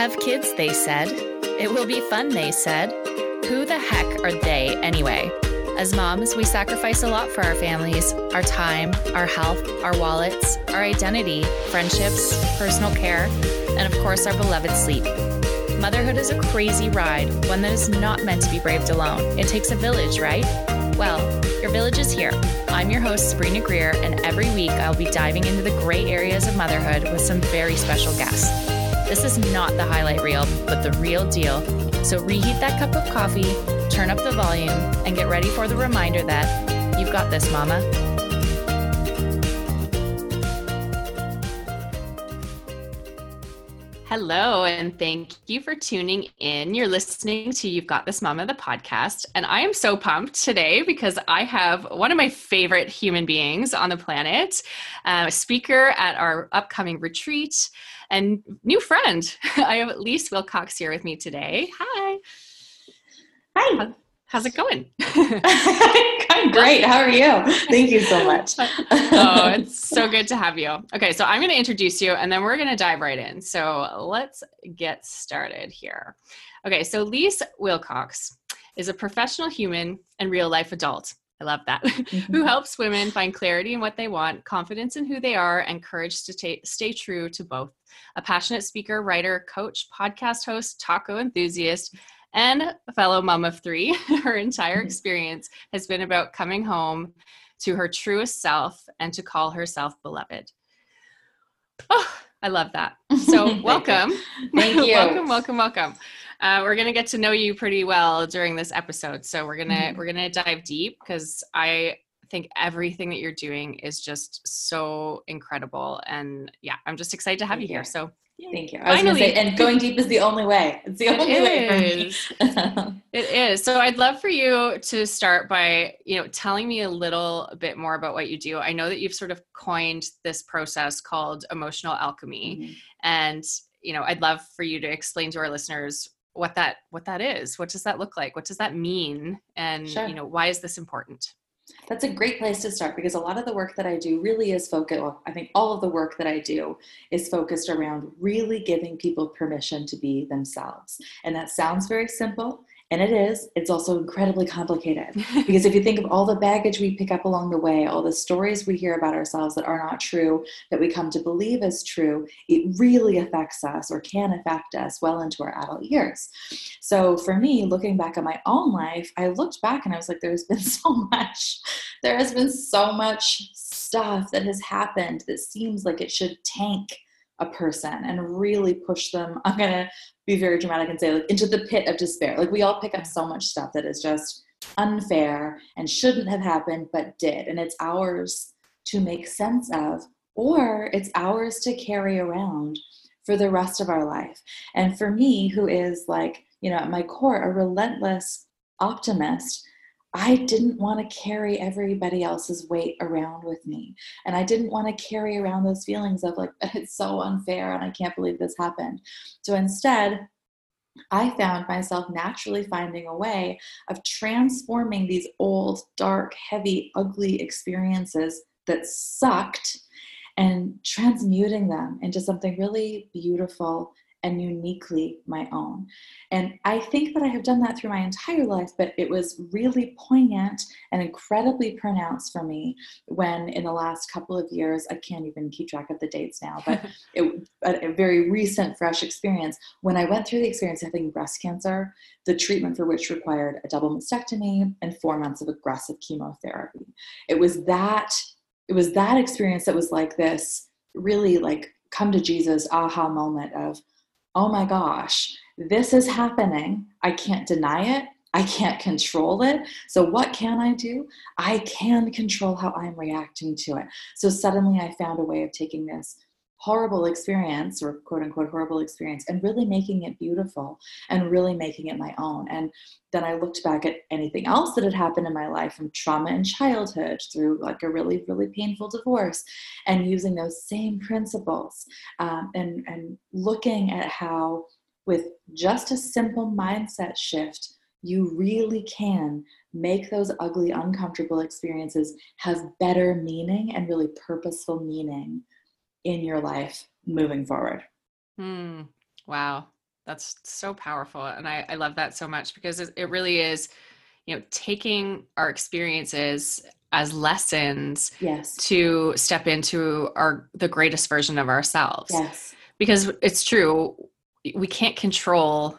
Have kids, they said. It will be fun, they said. Who the heck are they anyway? As moms, we sacrifice a lot for our families our time, our health, our wallets, our identity, friendships, personal care, and of course, our beloved sleep. Motherhood is a crazy ride, one that is not meant to be braved alone. It takes a village, right? Well, your village is here. I'm your host, Sabrina Greer, and every week I'll be diving into the gray areas of motherhood with some very special guests. This is not the highlight reel, but the real deal. So reheat that cup of coffee, turn up the volume, and get ready for the reminder that you've got this, mama. Hello, and thank you for tuning in. You're listening to You've Got This Mama, the podcast. And I am so pumped today because I have one of my favorite human beings on the planet, uh, a speaker at our upcoming retreat, and new friend. I have Lise Wilcox here with me today. Hi. Hi. How's it going? I'm great. How are you? Thank you so much. oh, it's so good to have you. Okay, so I'm going to introduce you and then we're going to dive right in. So let's get started here. Okay, so Lise Wilcox is a professional human and real life adult. I love that. Mm-hmm. who helps women find clarity in what they want, confidence in who they are, and courage to t- stay true to both. A passionate speaker, writer, coach, podcast host, taco enthusiast, and a fellow mom of three, her entire mm-hmm. experience has been about coming home to her truest self and to call herself beloved. Oh, I love that. So, welcome. Thank you. welcome, welcome, welcome. Uh, we're gonna get to know you pretty well during this episode. So we're gonna mm-hmm. we're gonna dive deep because I think everything that you're doing is just so incredible, and yeah, I'm just excited to have Thank you here. So Thank you. I was Finally. Say, and going deep is the only way. It's the only it way. Is. it is. So I'd love for you to start by, you know, telling me a little bit more about what you do. I know that you've sort of coined this process called emotional alchemy. Mm-hmm. And, you know, I'd love for you to explain to our listeners what that what that is. What does that look like? What does that mean? And, sure. you know, why is this important? That's a great place to start because a lot of the work that I do really is focused. Well, I think all of the work that I do is focused around really giving people permission to be themselves. And that sounds very simple. And it is, it's also incredibly complicated. because if you think of all the baggage we pick up along the way, all the stories we hear about ourselves that are not true, that we come to believe as true, it really affects us or can affect us well into our adult years. So for me, looking back at my own life, I looked back and I was like, there's been so much, there has been so much stuff that has happened that seems like it should tank a person and really push them i'm going to be very dramatic and say like into the pit of despair. Like we all pick up mm. so much stuff that is just unfair and shouldn't have happened but did. And it's ours to make sense of or it's ours to carry around for the rest of our life. And for me who is like you know at my core a relentless optimist I didn't want to carry everybody else's weight around with me. And I didn't want to carry around those feelings of like, it's so unfair and I can't believe this happened. So instead, I found myself naturally finding a way of transforming these old, dark, heavy, ugly experiences that sucked and transmuting them into something really beautiful and uniquely my own. And I think that I have done that through my entire life, but it was really poignant and incredibly pronounced for me when, in the last couple of years, I can't even keep track of the dates now, but it, a, a very recent, fresh experience. When I went through the experience of having breast cancer, the treatment for which required a double mastectomy and four months of aggressive chemotherapy. It was that. It was that experience that was like this really like come to Jesus aha moment of oh my gosh, this is happening. I can't deny it. I can't control it. So, what can I do? I can control how I'm reacting to it. So, suddenly I found a way of taking this horrible experience or quote unquote horrible experience and really making it beautiful and really making it my own. And then I looked back at anything else that had happened in my life from trauma in childhood through like a really, really painful divorce and using those same principles um, and, and looking at how, with just a simple mindset shift, you really can make those ugly, uncomfortable experiences have better meaning and really purposeful meaning in your life moving forward. Hmm. Wow. That's so powerful. And I, I love that so much because it, it really is, you know, taking our experiences as lessons yes. to step into our the greatest version of ourselves. Yes. Because it's true, we can't control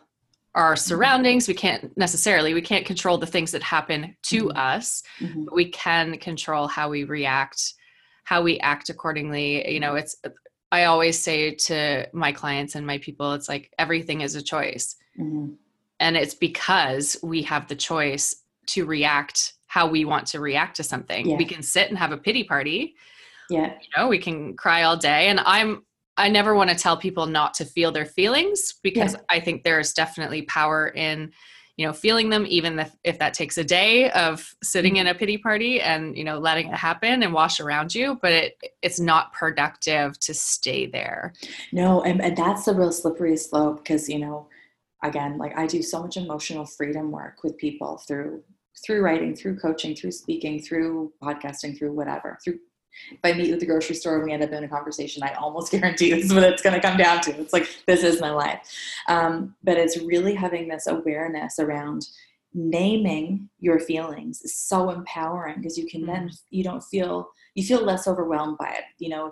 our mm-hmm. surroundings we can't necessarily we can't control the things that happen to mm-hmm. us mm-hmm. but we can control how we react how we act accordingly you know it's i always say to my clients and my people it's like everything is a choice mm-hmm. and it's because we have the choice to react how we want to react to something yeah. we can sit and have a pity party yeah you know we can cry all day and i'm I never want to tell people not to feel their feelings because yeah. I think there's definitely power in you know feeling them even if, if that takes a day of sitting mm-hmm. in a pity party and you know letting it happen and wash around you but it it's not productive to stay there. No and, and that's the real slippery slope because you know again like i do so much emotional freedom work with people through through writing through coaching through speaking through podcasting through whatever through if I meet with the grocery store and we end up in a conversation, I almost guarantee this is what it's going to come down to. It's like, this is my life. Um, but it's really having this awareness around naming your feelings is so empowering because you can then, mm-hmm. you don't feel, you feel less overwhelmed by it. You know,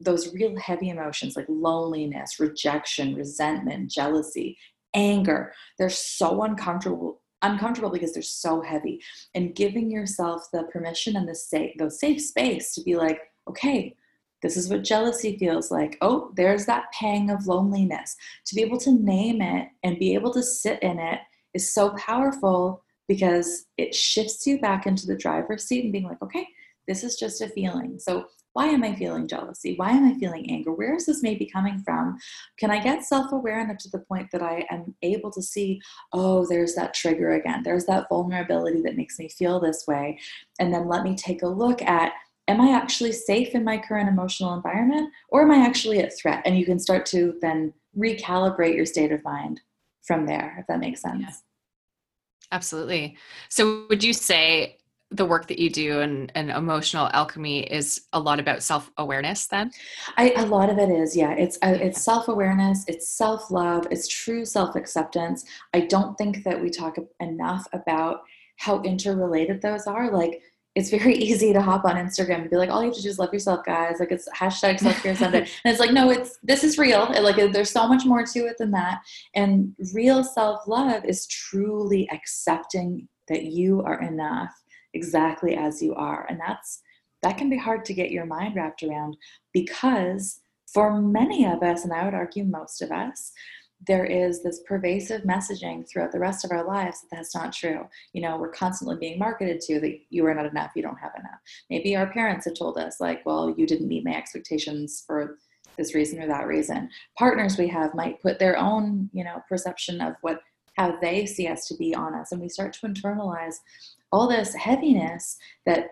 those real heavy emotions like loneliness, rejection, resentment, jealousy, anger, they're so uncomfortable uncomfortable because they're so heavy. And giving yourself the permission and the safe the safe space to be like okay this is what jealousy feels like. Oh there's that pang of loneliness. To be able to name it and be able to sit in it is so powerful because it shifts you back into the driver's seat and being like okay this is just a feeling. So why am I feeling jealousy? Why am I feeling anger? Where is this maybe coming from? Can I get self aware enough to the point that I am able to see, oh, there's that trigger again. There's that vulnerability that makes me feel this way. And then let me take a look at am I actually safe in my current emotional environment or am I actually at threat? And you can start to then recalibrate your state of mind from there, if that makes sense. Yeah. Absolutely. So, would you say the work that you do and, and emotional alchemy is a lot about self-awareness then I, a lot of it is yeah it's uh, it's self-awareness it's self-love it's true self-acceptance i don't think that we talk enough about how interrelated those are like it's very easy to hop on Instagram and be like, all you have to do is love yourself, guys. Like it's hashtag self care Sunday. and it's like, no, it's this is real. Like there's so much more to it than that. And real self love is truly accepting that you are enough exactly as you are. And that's that can be hard to get your mind wrapped around because for many of us, and I would argue most of us, there is this pervasive messaging throughout the rest of our lives that that's not true. You know, we're constantly being marketed to that you are not enough, you don't have enough. Maybe our parents have told us, like, well, you didn't meet my expectations for this reason or that reason. Partners we have might put their own, you know, perception of what how they see us to be on us, and we start to internalize all this heaviness that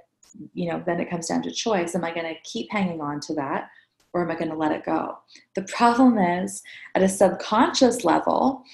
you know then it comes down to choice. Am i going to keep hanging on to that or am i going to let it go? The problem is at a subconscious level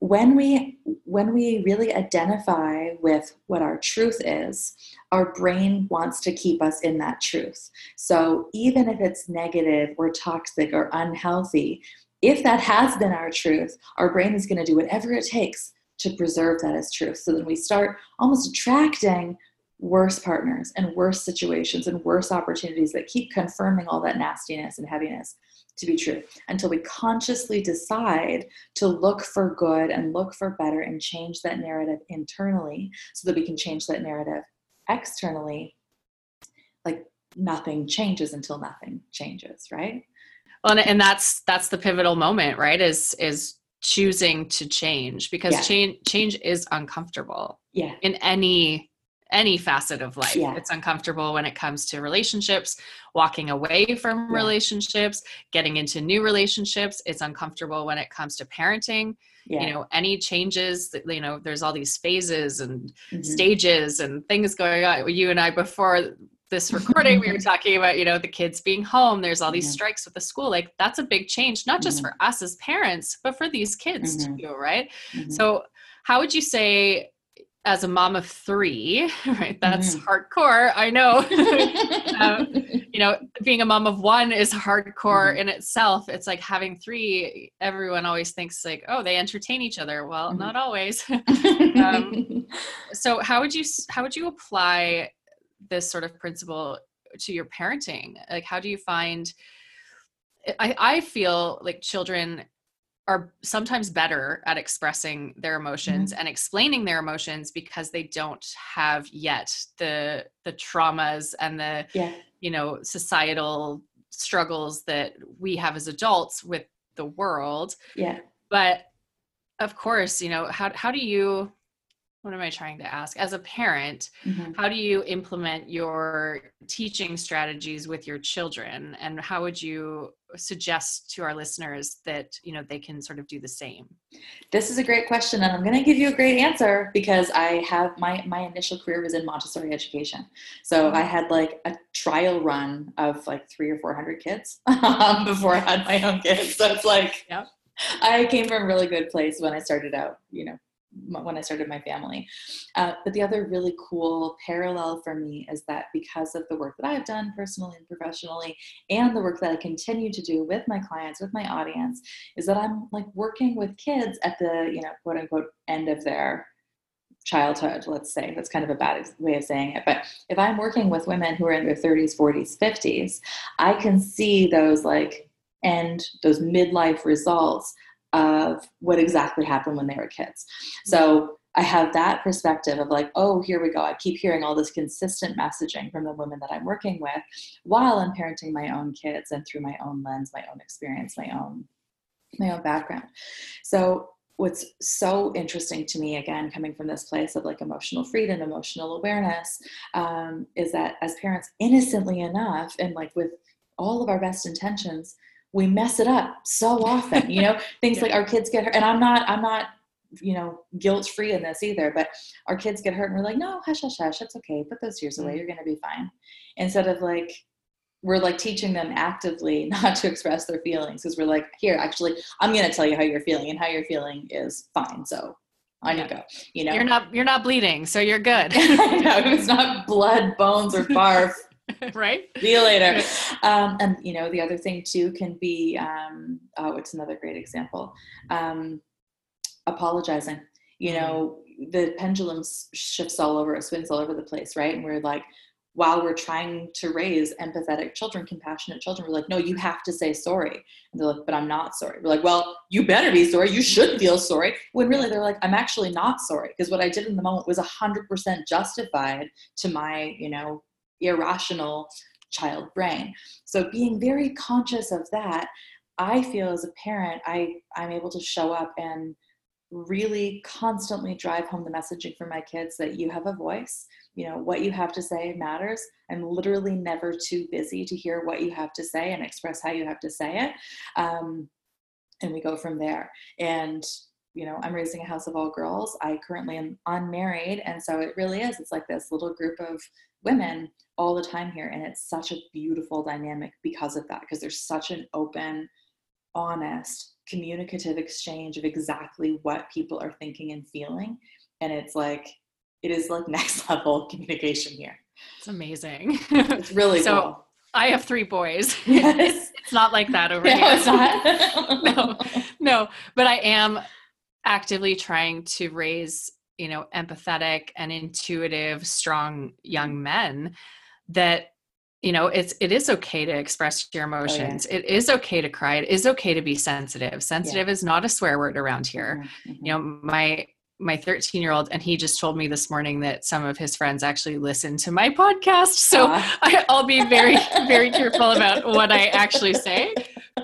when we when we really identify with what our truth is our brain wants to keep us in that truth. So even if it's negative or toxic or unhealthy if that has been our truth our brain is going to do whatever it takes to preserve that as truth. So then we start almost attracting worse partners and worse situations and worse opportunities that keep confirming all that nastiness and heaviness to be true until we consciously decide to look for good and look for better and change that narrative internally so that we can change that narrative externally like nothing changes until nothing changes right well and that's that's the pivotal moment right is is choosing to change because yeah. change change is uncomfortable yeah in any any facet of life yeah. it's uncomfortable when it comes to relationships walking away from yeah. relationships getting into new relationships it's uncomfortable when it comes to parenting you know any changes that you know there's all these phases and mm-hmm. stages and things going on you and i before this recording we were talking about you know the kids being home there's all these mm-hmm. strikes with the school like that's a big change not just mm-hmm. for us as parents but for these kids mm-hmm. too right mm-hmm. so how would you say as a mom of three, right? That's mm-hmm. hardcore. I know. um, you know, being a mom of one is hardcore mm-hmm. in itself. It's like having three. Everyone always thinks like, oh, they entertain each other. Well, not always. um, so, how would you how would you apply this sort of principle to your parenting? Like, how do you find? I, I feel like children are sometimes better at expressing their emotions mm-hmm. and explaining their emotions because they don't have yet the the traumas and the yeah. you know societal struggles that we have as adults with the world yeah but of course you know how how do you what am I trying to ask? As a parent, mm-hmm. how do you implement your teaching strategies with your children? And how would you suggest to our listeners that, you know, they can sort of do the same? This is a great question. And I'm going to give you a great answer because I have my, my initial career was in Montessori education. So mm-hmm. I had like a trial run of like three or 400 kids um, before I had my own kids. So it's like, yep. I came from a really good place when I started out, you know, when I started my family. Uh, but the other really cool parallel for me is that because of the work that I've done personally and professionally, and the work that I continue to do with my clients, with my audience, is that I'm like working with kids at the, you know, quote unquote end of their childhood, let's say. That's kind of a bad way of saying it. But if I'm working with women who are in their 30s, 40s, 50s, I can see those like end, those midlife results of what exactly happened when they were kids. So I have that perspective of like, oh, here we go. I keep hearing all this consistent messaging from the women that I'm working with while I'm parenting my own kids and through my own lens, my own experience, my own my own background. So what's so interesting to me again coming from this place of like emotional freedom emotional awareness um, is that as parents innocently enough and like with all of our best intentions we mess it up so often you know things yeah. like our kids get hurt and i'm not i'm not you know guilt free in this either but our kids get hurt and we're like no hush hush hush it's okay put those tears away mm. you're going to be fine instead of like we're like teaching them actively not to express their feelings because we're like here actually i'm going to tell you how you're feeling and how you're feeling is fine so on yeah. you go you know you're not you're not bleeding so you're good no, it's not blood bones or barf right? See you later. Um, and you know, the other thing too can be, um, oh, it's another great example. Um, apologizing. You know, the pendulum shifts all over, it swings all over the place, right? And we're like, while we're trying to raise empathetic children, compassionate children, we're like, no, you have to say sorry. And they're like, but I'm not sorry. We're like, well, you better be sorry. You should feel sorry. When really they're like, I'm actually not sorry because what I did in the moment was 100% justified to my, you know, irrational child brain. So being very conscious of that, I feel as a parent, I, I'm able to show up and really constantly drive home the messaging for my kids that you have a voice. You know, what you have to say matters. I'm literally never too busy to hear what you have to say and express how you have to say it. Um, and we go from there. And you know, I'm raising a house of all girls. I currently am unmarried. And so it really is. It's like this little group of women all the time here. And it's such a beautiful dynamic because of that, because there's such an open, honest, communicative exchange of exactly what people are thinking and feeling. And it's like, it is like next level communication here. It's amazing. It's really so, cool. I have three boys. Yes. it's not like that over no, here. It's not. no, no, but I am actively trying to raise you know empathetic and intuitive strong young men that you know it's it is okay to express your emotions oh, yeah. it is okay to cry it is okay to be sensitive sensitive yeah. is not a swear word around here mm-hmm. mm-hmm. you know my my 13 year old and he just told me this morning that some of his friends actually listen to my podcast so uh. I, will be very very careful about what i actually say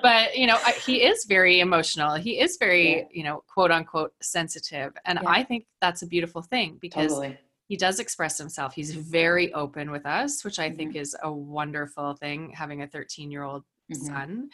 but you know I, he is very emotional he is very yeah. you know quote unquote sensitive and yeah. i think that's a beautiful thing because totally. he does express himself he's very open with us which i mm-hmm. think is a wonderful thing having a 13 year old mm-hmm. son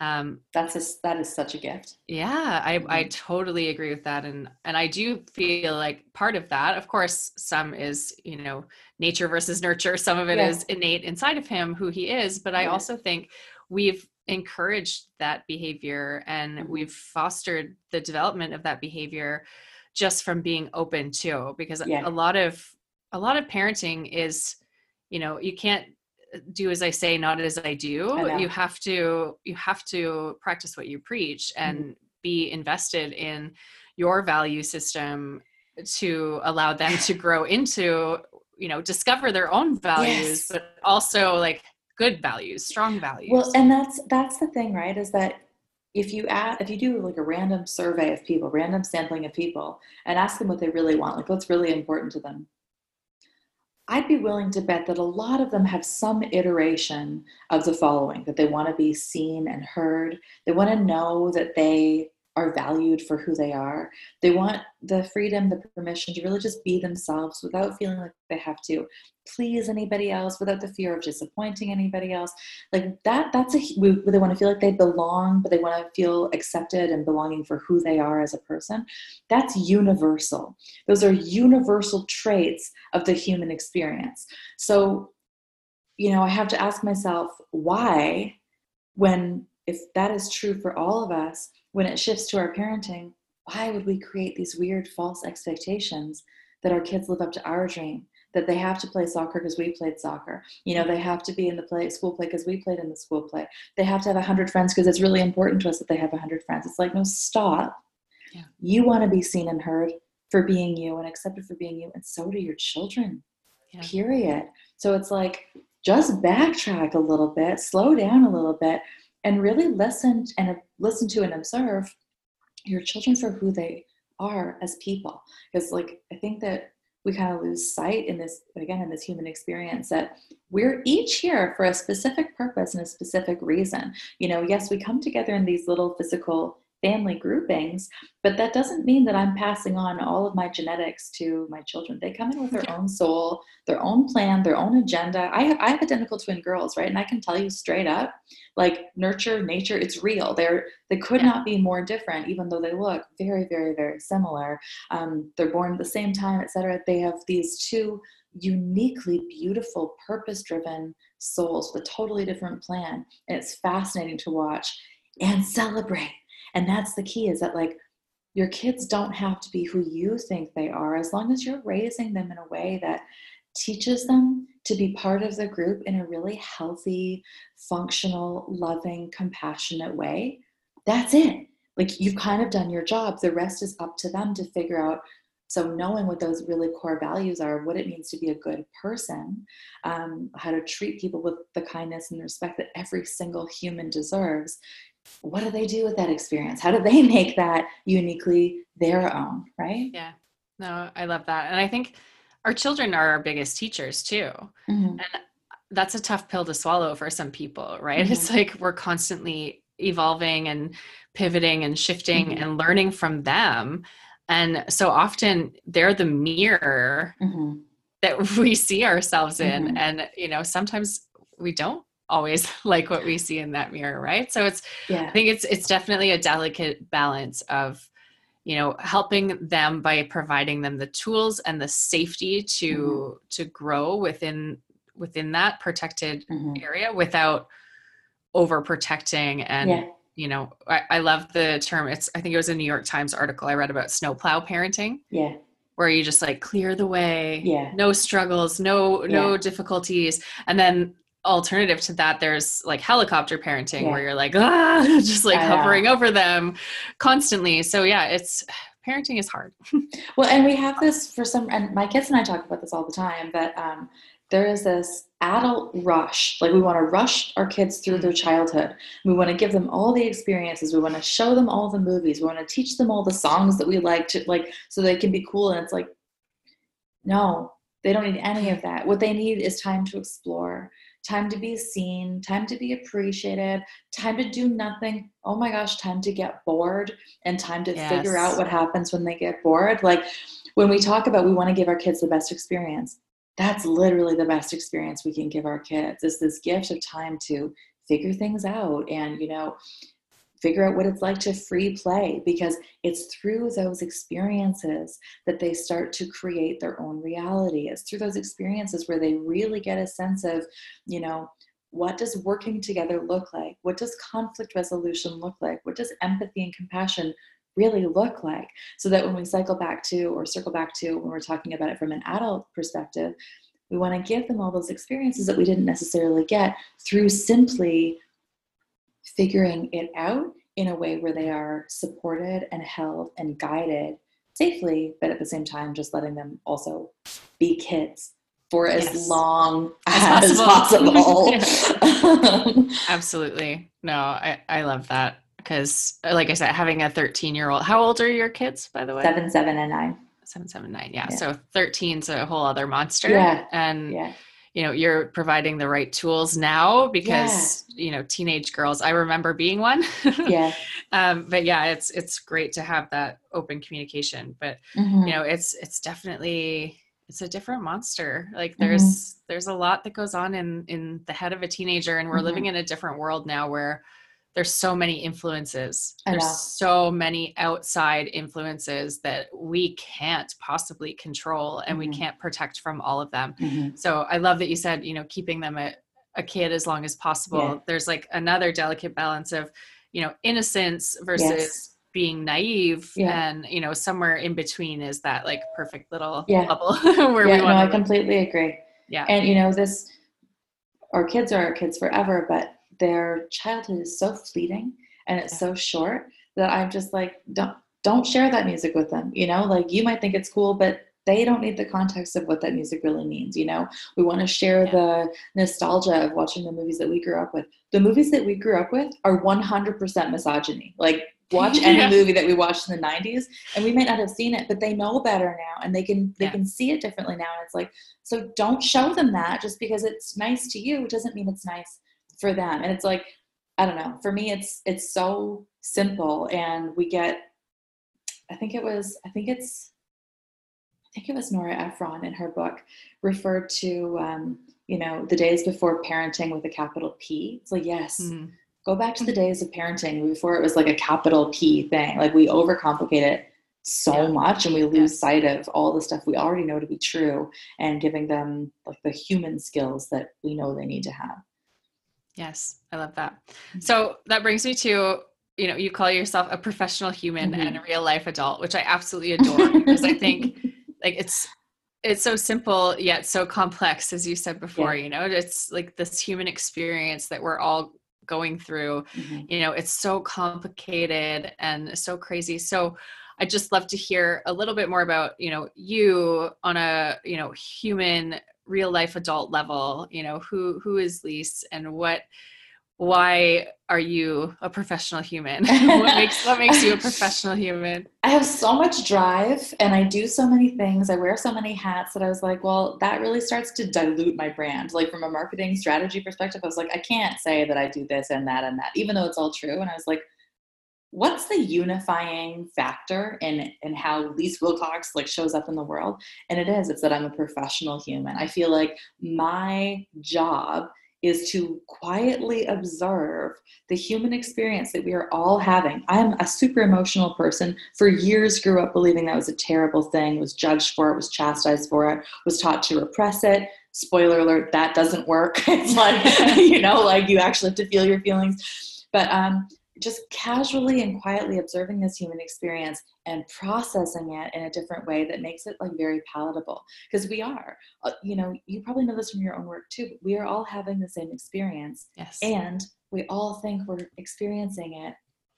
um, that's a, that is such a gift yeah I, mm-hmm. I totally agree with that and and i do feel like part of that of course some is you know nature versus nurture some of it yeah. is innate inside of him who he is but i also think we've encouraged that behavior and mm-hmm. we've fostered the development of that behavior just from being open too because Yeah. a lot of a lot of parenting is you know you can't do as i say not as i do I you have to you have to practice what you preach and Mm-hmm. be invested in your value system to allow them to grow into you know discover their own values Yes. but also like good values strong values Well, and that's that's the thing, right? Is that if you add, if you do like a random survey of people, random sampling of people, and ask them what they really want, like what's really important to them, I'd be willing to bet that a lot of them have some iteration of the following: that they want to be seen and heard, they want to know that they are valued for who they are. They want the freedom, the permission to really just be themselves without feeling like they have to please anybody else, without the fear of disappointing anybody else. Like that that's a they want to feel like they belong but they want to feel accepted and belonging for who they are as a person. That's universal. Those are universal traits of the human experience. So you know i have to ask myself why when if that is true for all of us when it shifts to our parenting why would we create these weird false expectations that our kids live up to our dream that they have to play soccer because we played soccer. You know, they have to be in the play school play because we played in the school play. They have to have 100 friends because it's really important to us that they have 100 friends. It's like, no, stop. Yeah. You want to be seen and heard for being you and accepted for being you, and so do your children. Yeah. Period. So it's like, just backtrack a little bit, slow down a little bit, and really listen and listen to and observe your children for who they are as people. Because, like, I think that we kind of lose sight in this again in this human experience that we're each here for a specific purpose and a specific reason you know yes we come together in these little physical family groupings but that doesn't mean that i'm passing on all of my genetics to my children. They come in with their own soul their own plan their own agenda. I have, I have identical twin girls right? And i can tell you straight up like nurture nature it's real. They're they could Yeah. not be more different even though they look very very very similar. Um, they're born at the same time etc they have these two uniquely beautiful purpose driven souls with a totally different plan. And it's fascinating to watch and celebrate and that's the key is that like your kids don't have to be who you think they are as long as you're raising them in a way that teaches them to be part of the group in a really healthy functional loving compassionate way that's it. Like you've kind of done your job. The rest is up to them to figure out so knowing what those really core values are what it means to be a good person um, how to treat people with the kindness and respect that every single human deserves what do they do with that experience how do they make that uniquely their own right yeah no i love that and i think our children are our biggest teachers too Mhm. that's a tough pill to swallow for some people, right? Mhm. It's like we're constantly evolving and pivoting and shifting Mhm. and learning from them. And so often they're the mirror Mhm. that we see ourselves in. Mhm. And, you know, sometimes we don't always like what we see in that mirror, right? So it's, yeah I think it's, it's definitely a delicate balance of, you know helping them by providing them the tools and the safety to Mm-hmm. to grow within within that protected Mhm. area without overprotecting and yeah you know I, I love the term it's i think it was a new york times article i read about snowplow parenting yeah where you just like clear the way Yeah. no struggles no no difficulties and then alternative to that there's like helicopter parenting Yeah. where you're like ah just like hovering over them constantly so yeah it's parenting is hard Well, and we have this for some, and my kids and I talk about this all the time, but um, there is this adult rush. Like we want to rush our kids through their childhood. We want to give them all the experiences. We want to show them all the movies. We want to teach them all the songs that we like to like, so they can be cool. And it's like, no, they don't need any of that. What they need is time to explore, time to be seen, time to be appreciated, time to do nothing. Oh my gosh, time to get bored and time to figure out what happens when they get bored. Like when we talk about we want to give our kids the best experience, that's literally the best experience we can give our kids is this gift of time to figure things out and you know figure out what it's like to free play because it's through those experiences that they start to create their own reality. It's through those experiences where they really get a sense of you know what does working together look like? What does conflict resolution look like? What does empathy and compassion really look like? So that when we cycle back to or circle back to when we're talking about it from an adult perspective we want to give them all those experiences that we didn't necessarily get through simply figuring it out in a way where they are supported and held and guided safely, but at the same time, just letting them also be kids for as yes. long as, as possible. possible. Absolutely. No, I, I love that because, uh, like I said, having a 13 year old, how old are your kids, by the way? Seven, seven, and nine. Seven, seven, nine. Yeah. yeah. So 13's a whole other monster. Yeah. And, yeah you know you're providing the right tools now because yeah. you know teenage girls i remember being one yeah um, but yeah it's it's great to have that open communication but mm-hmm. you know it's it's definitely it's a different monster like there's mm-hmm. there's a lot that goes on in in the head of a teenager and we're mm-hmm. living in a different world now where there's so many influences there's so many outside influences that we can't possibly control and mm-hmm. we can't protect from all of them mm-hmm. so i love that you said you know keeping them a, a kid as long as possible yeah. there's like another delicate balance of you know innocence versus yes. being naive yeah. and you know somewhere in between is that like perfect little yeah. bubble where yeah, we want no, i completely agree yeah and you know this our kids are our kids forever but their childhood is so fleeting and it's so short that I'm just like, don't don't share that music with them. You know, like you might think it's cool, but they don't need the context of what that music really means. You know, we want to share yeah. the nostalgia of watching the movies that we grew up with. The movies that we grew up with are 100% misogyny. Like, watch any movie that we watched in the 90s, and we might not have seen it, but they know better now, and they can they yeah. can see it differently now. And it's like, so don't show them that just because it's nice to you doesn't mean it's nice for them and it's like i don't know for me it's it's so simple and we get i think it was i think it's i think it was nora ephron in her book referred to um, you know the days before parenting with a capital p it's like yes mm-hmm. go back to the days of parenting before it was like a capital p thing like we overcomplicate it so yeah. much and we lose yeah. sight of all the stuff we already know to be true and giving them like the human skills that we know they need to have Yes, I love that. Mm-hmm. So that brings me to you know you call yourself a professional human mm-hmm. and a real life adult, which I absolutely adore because I think like it's it's so simple yet so complex as you said before. Yeah. You know, it's like this human experience that we're all going through. Mm-hmm. You know, it's so complicated and so crazy. So I'd just love to hear a little bit more about, you know, you on a, you know, human real life adult level you know who who is lise and what why are you a professional human? What makes what makes you a professional human? I have so much drive and i do so many things. I wear so many hats that i was like well that really starts to dilute my brand. Like from a marketing strategy perspective i was like i can't say that i do this and that and that even though it's all true. And i was like what's the unifying factor in in how Lise Wilcox like shows up in the world? And it is, it's that I'm a professional human. I feel like my job is to quietly observe the human experience that we are all having. I'm a super emotional person. For years grew up believing that was a terrible thing, was judged for it, was chastised for it, was taught to repress it. Spoiler alert, that doesn't work. it's like, you know, like you actually have to feel your feelings. But um just casually and quietly observing this human experience and processing it in a different way that makes it like very palatable. Because we are. Uh, you know you probably know this from your own work too but we are all having the same experience yes. and we all think we're experiencing it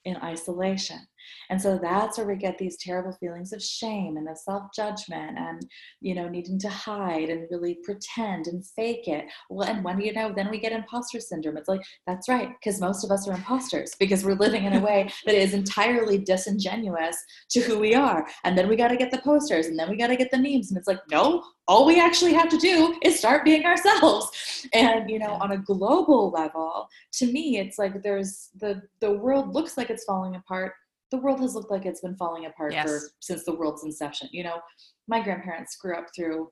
in isolation. And so that's where we get these terrible feelings of shame and of self-judgment and you know needing to hide and really pretend and fake it. Well, and when you know, then we get imposter syndrome. It's like, that's right, because most of us are imposters because we're living in a way that is entirely disingenuous to who we are. And then we got to get the posters and then we got to get the memes. And it's like, no, all we actually have to do is start being ourselves and you know on a global level to me it's like there's the the world looks like it's falling apart the world has looked like it's been falling apart yes. for since the world's inception you know my grandparents grew up through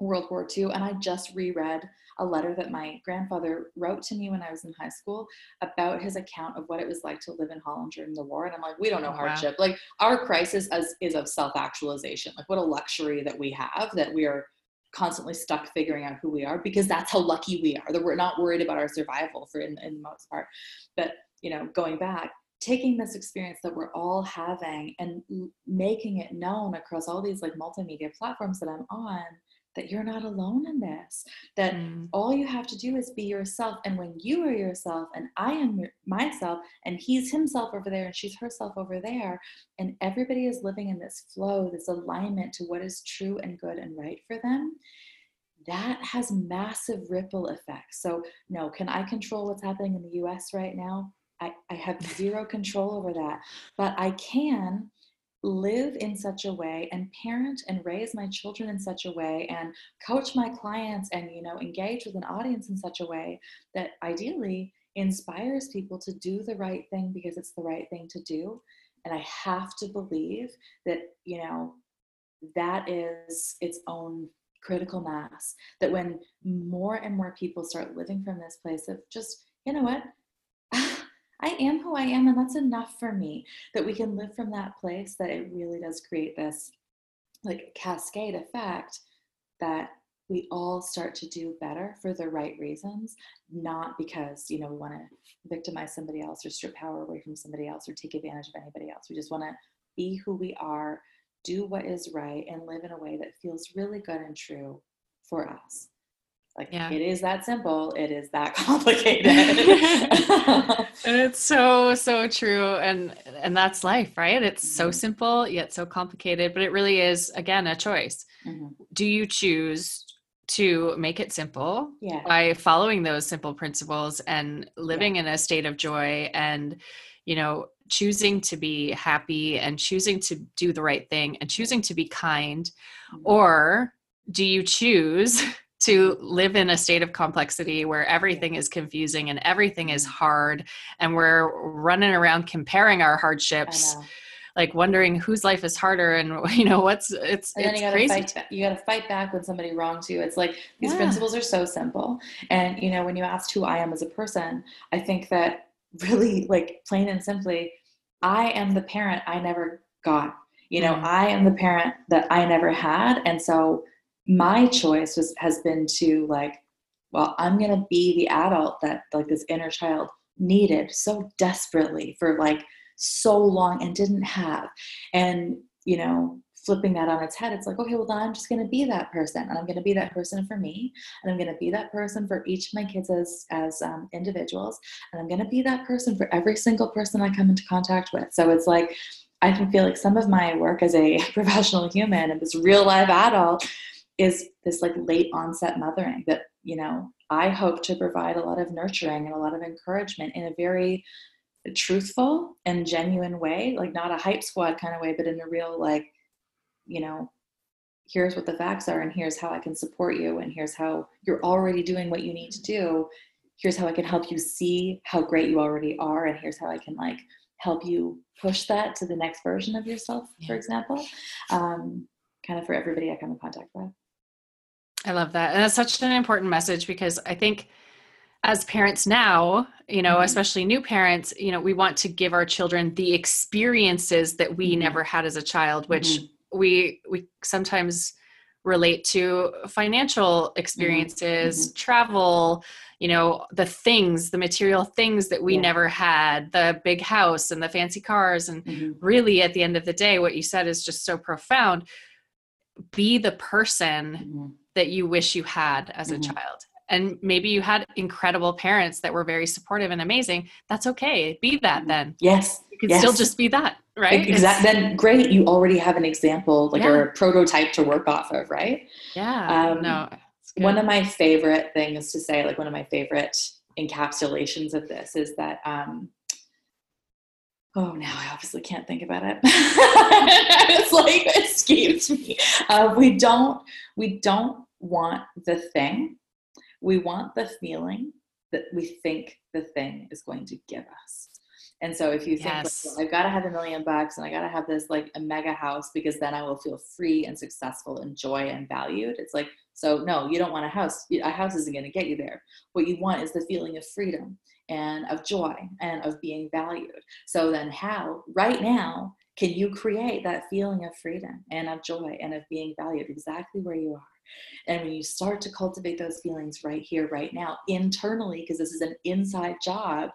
world war ii and i just reread a letter that my grandfather wrote to me when i was in high school about his account of what it was like to live in holland during the war and i'm like we don't know hardship wow. like our crisis as, is of self-actualization like what a luxury that we have that we are constantly stuck figuring out who we are because that's how lucky we are that we're not worried about our survival for in, in the most part but you know going back taking this experience that we're all having and making it known across all these like multimedia platforms that I'm on that you're not alone in this that mm. all you have to do is be yourself. And when you are yourself and i am myself and he's himself over there and she's herself over there and everybody is living in this flow this alignment to what is true and good and right for them that has massive ripple effects. So no can i control what's happening in the us right now I, I have zero control over that but i can live in such a way and parent and raise my children in such a way and coach my clients and you know engage with an audience in such a way that ideally inspires people to do the right thing because it's the right thing to do. And i have to believe that you know that is its own critical mass that when more and more people start living from this place of just you know what I am who I am, and that's enough for me. That we can live from that place, that it really does create this like cascade effect that we all start to do better for the right reasons, not because, you know, we want to victimize somebody else or strip power away from somebody else or take advantage of anybody else. We just want to be who we are, do what is right, and live in a way that feels really good and true for us. Like yeah. it is that simple. It is that complicated. And it's so so true, and and that's life, right? It's mm-hmm. so simple yet so complicated, but it really is again a choice. Mm-hmm. Do you choose to make it simple yeah. by following those simple principles and living yeah. in a state of joy and you know choosing to be happy and choosing to do the right thing and choosing to be kind mm-hmm. or do you choose to live in a state of complexity where everything is confusing and everything is hard and we're running around comparing our hardships like wondering whose life is harder and you know what's it's and then it's you gotta crazy. fight back. you gotta fight back when somebody wrongs you it's like these yeah. principles are so simple and you know when you asked who i am as a person i think that really like plain and simply i am the parent i never got you know mm. i am the parent that i never had and so my choice was has been to like well i'm going to be the adult that like this inner child needed so desperately for like so long and didn't have. And you know flipping that on its head it's like okay well then i'm just going to be that person and i'm going to be that person for me and i'm going to be that person for each of my kids as as um, individuals and i'm going to be that person for every single person i come into contact with. So it's like i can feel like some of my work as a professional human and this real life adult is this like late onset mothering that you know i hope to provide a lot of nurturing and a lot of encouragement in a very truthful and genuine way like not a hype squad kind of way but in a real like you know here's what the facts are and here's how i can support you and here's how you're already doing what you need to do. Here's how i can help you see how great you already are and here's how i can like help you push that to the next version of yourself for example um, kind of for everybody i come in contact with I love that. And that's such an important message because I think as parents now, you know, mm-hmm. especially new parents, you know, we want to give our children the experiences that we mm-hmm. never had as a child, which mm-hmm. we we sometimes relate to financial mm-hmm. experiences, mm-hmm. travel, you know, the things, the material things that we yeah. never had, the big house and the fancy cars and mm-hmm. really at the end of the day what you said is just so profound. Be the person that you wish you had as mm-hmm. a child. And maybe you had incredible parents that were very supportive and amazing. That's okay. Be that mm-hmm. then. Yes. You can yes. still just be that right? Exactly then great you already have an example like yeah. a prototype to work off of right? Yeah. Um, no one of my favorite things to say like one of my favorite encapsulations of this is that um, oh now i obviously can't think about it it's like it escapes me uh, we don't we don't want the thing, we want the feeling that we think the thing is going to give us. And so if you think yes. like, well, I've got to have a million bucks and I got to have this like a mega house because then I will feel free and successful and joy and valued. It's like, so no, you don't want a house. A house isn't going to get you there. What you want is the feeling of freedom and of joy and of being valued. So then how right now can you create that feeling of freedom and of joy and of being valued exactly where you are? And when you start to cultivate those feelings right here, right now, internally, because this is an inside job,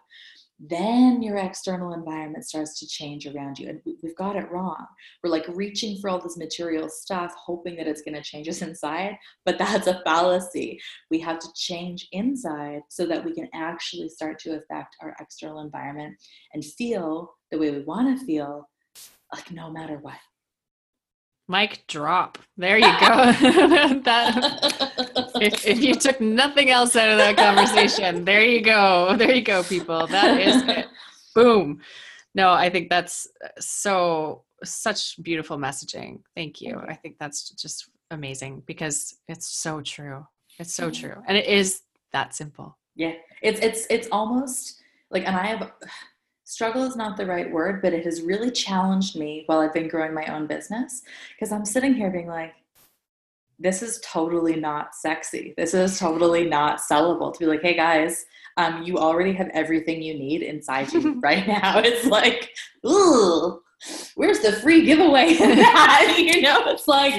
then your external environment starts to change around you. And we've got it wrong. We're like reaching for all this material stuff, hoping that it's going to change us inside, but that's a fallacy. We have to change inside so that we can actually start to affect our external environment and feel the way we want to feel, like no matter what. Mic drop. There you go. that, if, if, you took nothing else out of that conversation, there you go. There you go, people. That is it. Boom. No, I think that's uh, so such beautiful messaging. Thank you. Mm-hmm. I think that's just amazing because it's so true. It's so mm-hmm. true. And it is that simple. Yeah. It's it's it's almost like and I have struggle is not the right word, but it has really challenged me while I've been growing my own business because I'm sitting here being like, this is totally not sexy. This is totally not sellable to be like, hey guys, um, you already have everything you need inside you right now. It's like, ooh, where's the free giveaway? you know, it's like,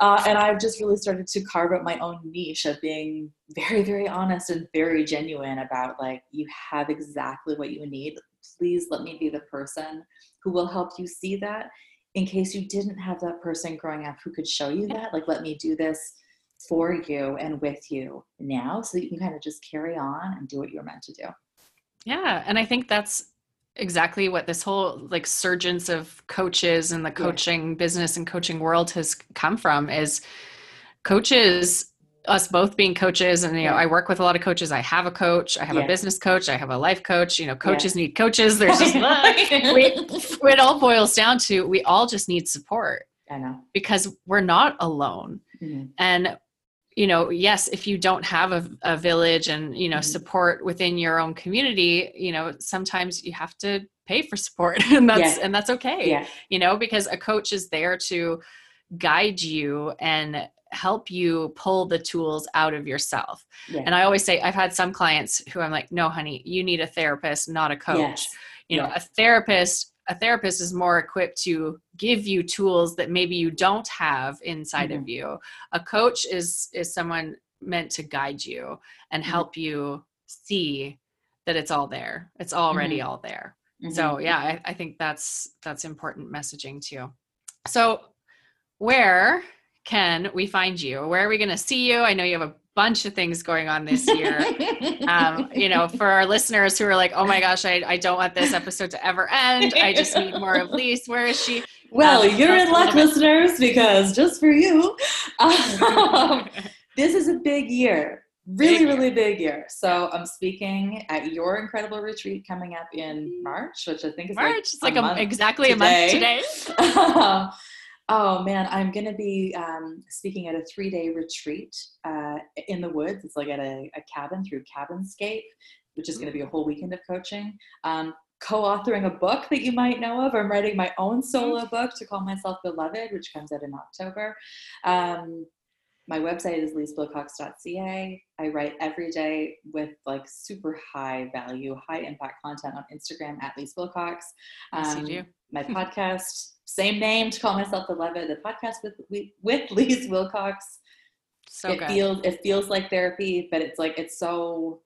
uh, and I've just really started to carve out my own niche of being very, very honest and very genuine about like, you have exactly what you need please let me be the person who will help you see that in case you didn't have that person growing up who could show you that like let me do this for you and with you now so that you can kind of just carry on and do what you're meant to do yeah and i think that's exactly what this whole like surgence of coaches and the coaching yeah. business and coaching world has come from is coaches us both being coaches and you know i work with a lot of coaches i have a coach i have yeah. a business coach i have a life coach you know coaches yeah. need coaches there's just we, it all boils down to we all just need support i know because we're not alone mm-hmm. and you know yes if you don't have a, a village and you know mm-hmm. support within your own community you know sometimes you have to pay for support and that's and that's okay yeah. you know because a coach is there to guide you and help you pull the tools out of yourself. Yeah. And I always say, I've had some clients who I'm like, no, honey, you need a therapist, not a coach. Yes. You know, a therapist, a therapist is more equipped to give you tools that maybe you don't have inside mm-hmm. of you. A coach is is someone meant to guide you and mm-hmm. help you see that it's all there. It's already mm-hmm. all there. So mm-hmm. yeah, I, I think that's that's important messaging too. So where can we find you? Where are we going to see you? I know you have a bunch of things going on this year. um, you know, for our listeners who are like, oh my gosh, I, I don't want this episode to ever end. I just need more of Lise. Where is she? Well, um, you're in luck, listeners, because just for you, um, this is a big year. Really, big really big year. So I'm speaking at your incredible retreat coming up in March, which I think is March. Like it's like a, exactly today. a month today. Oh man, I'm going to be um, speaking at a three day retreat uh, in the woods. It's like at a, a cabin through Cabinscape, which is going to be a whole weekend of coaching. Um, Co authoring a book that you might know of. I'm writing my own solo book to call myself Beloved, which comes out in October. Um, my website is lisewilcox.ca. I write every day with like super high value, high impact content on Instagram at Lise Wilcox. Um, yes, my podcast same name to call myself the beloved. The podcast with with Lise Wilcox. So it good. feels it feels like therapy, but it's like it's so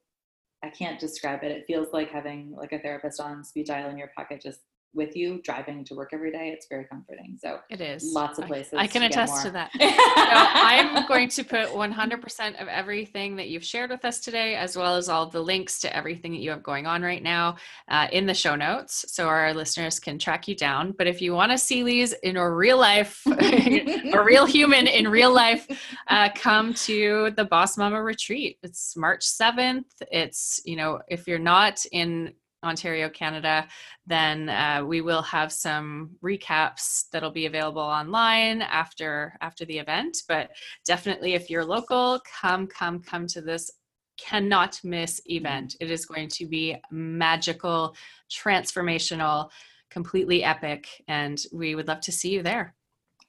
I can't describe it. It feels like having like a therapist on speed dial in your pocket, just with you driving to work every day it's very comforting. So it is. lots of places i, I can to attest to that. So i'm going to put 100% of everything that you've shared with us today as well as all the links to everything that you have going on right now uh, in the show notes so our listeners can track you down. But if you want to see these in a real life a real human in real life uh, come to the boss mama retreat. It's march 7th it's you know if you're not in Ontario, Canada, then uh, we will have some recaps that'll be available online after after the event. But definitely, if you're local, come, come, come to this cannot miss event. It is going to be magical, transformational, completely epic, and we would love to see you there.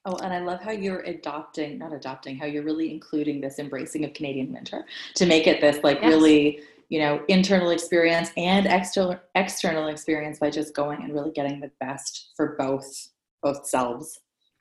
Oh, and I love how you're adopting, not adopting, how you're really including this embracing of Canadian winter to make it this like yes. really you know internal experience and external external experience by just going and really getting the best for both both selves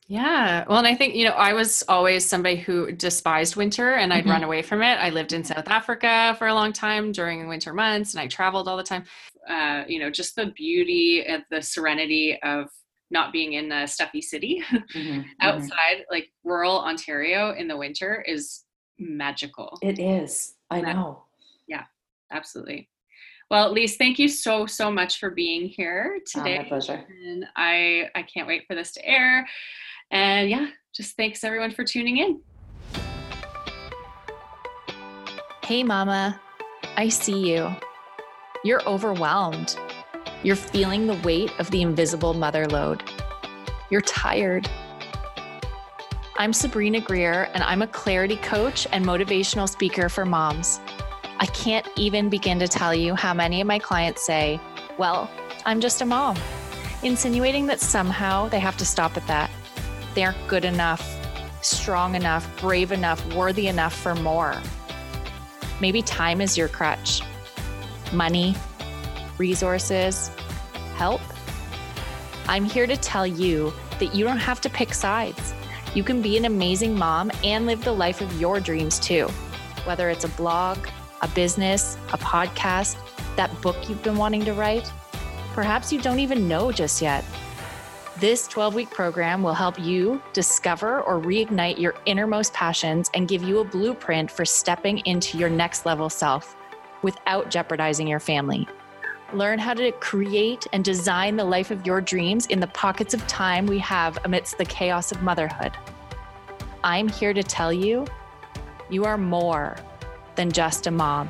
yeah. Well, and I think, you know, I was always somebody who despised winter and I'd mm-hmm. run away from it. I lived in South Africa for a long time during winter months and I traveled all the time. uh, you know, just the beauty of the serenity of not being in a stuffy city mm-hmm, mm-hmm. outside, mm-hmm. like rural Ontario in the winter is magical. It is. I know. Yeah, absolutely. Well, Lise, thank you so so much for being here ah, today. Oh, my pleasure. And I I can't wait for this to air. And yeah, just thanks everyone for tuning in. Hey, Mama, I see you. You're overwhelmed. You're feeling the weight of the invisible mother load. You're tired. I'm Sabrina Greer, and I'm a clarity coach and motivational speaker for moms. I can't even begin to tell you how many of my clients say, Well, I'm just a mom, insinuating that somehow they have to stop at that. They aren't good enough, strong enough, brave enough, worthy enough for more. Maybe time is your crutch. Money, resources, help. I'm here to tell you that you don't have to pick sides. You can be an amazing mom and live the life of your dreams too. Whether it's a blog, a business, a podcast, that book you've been wanting to write? Perhaps you don't even know just yet. This 12 week program will help you discover or reignite your innermost passions and give you a blueprint for stepping into your next level self without jeopardizing your family. Learn how to create and design the life of your dreams in the pockets of time we have amidst the chaos of motherhood. I'm here to tell you you are more than just a mom.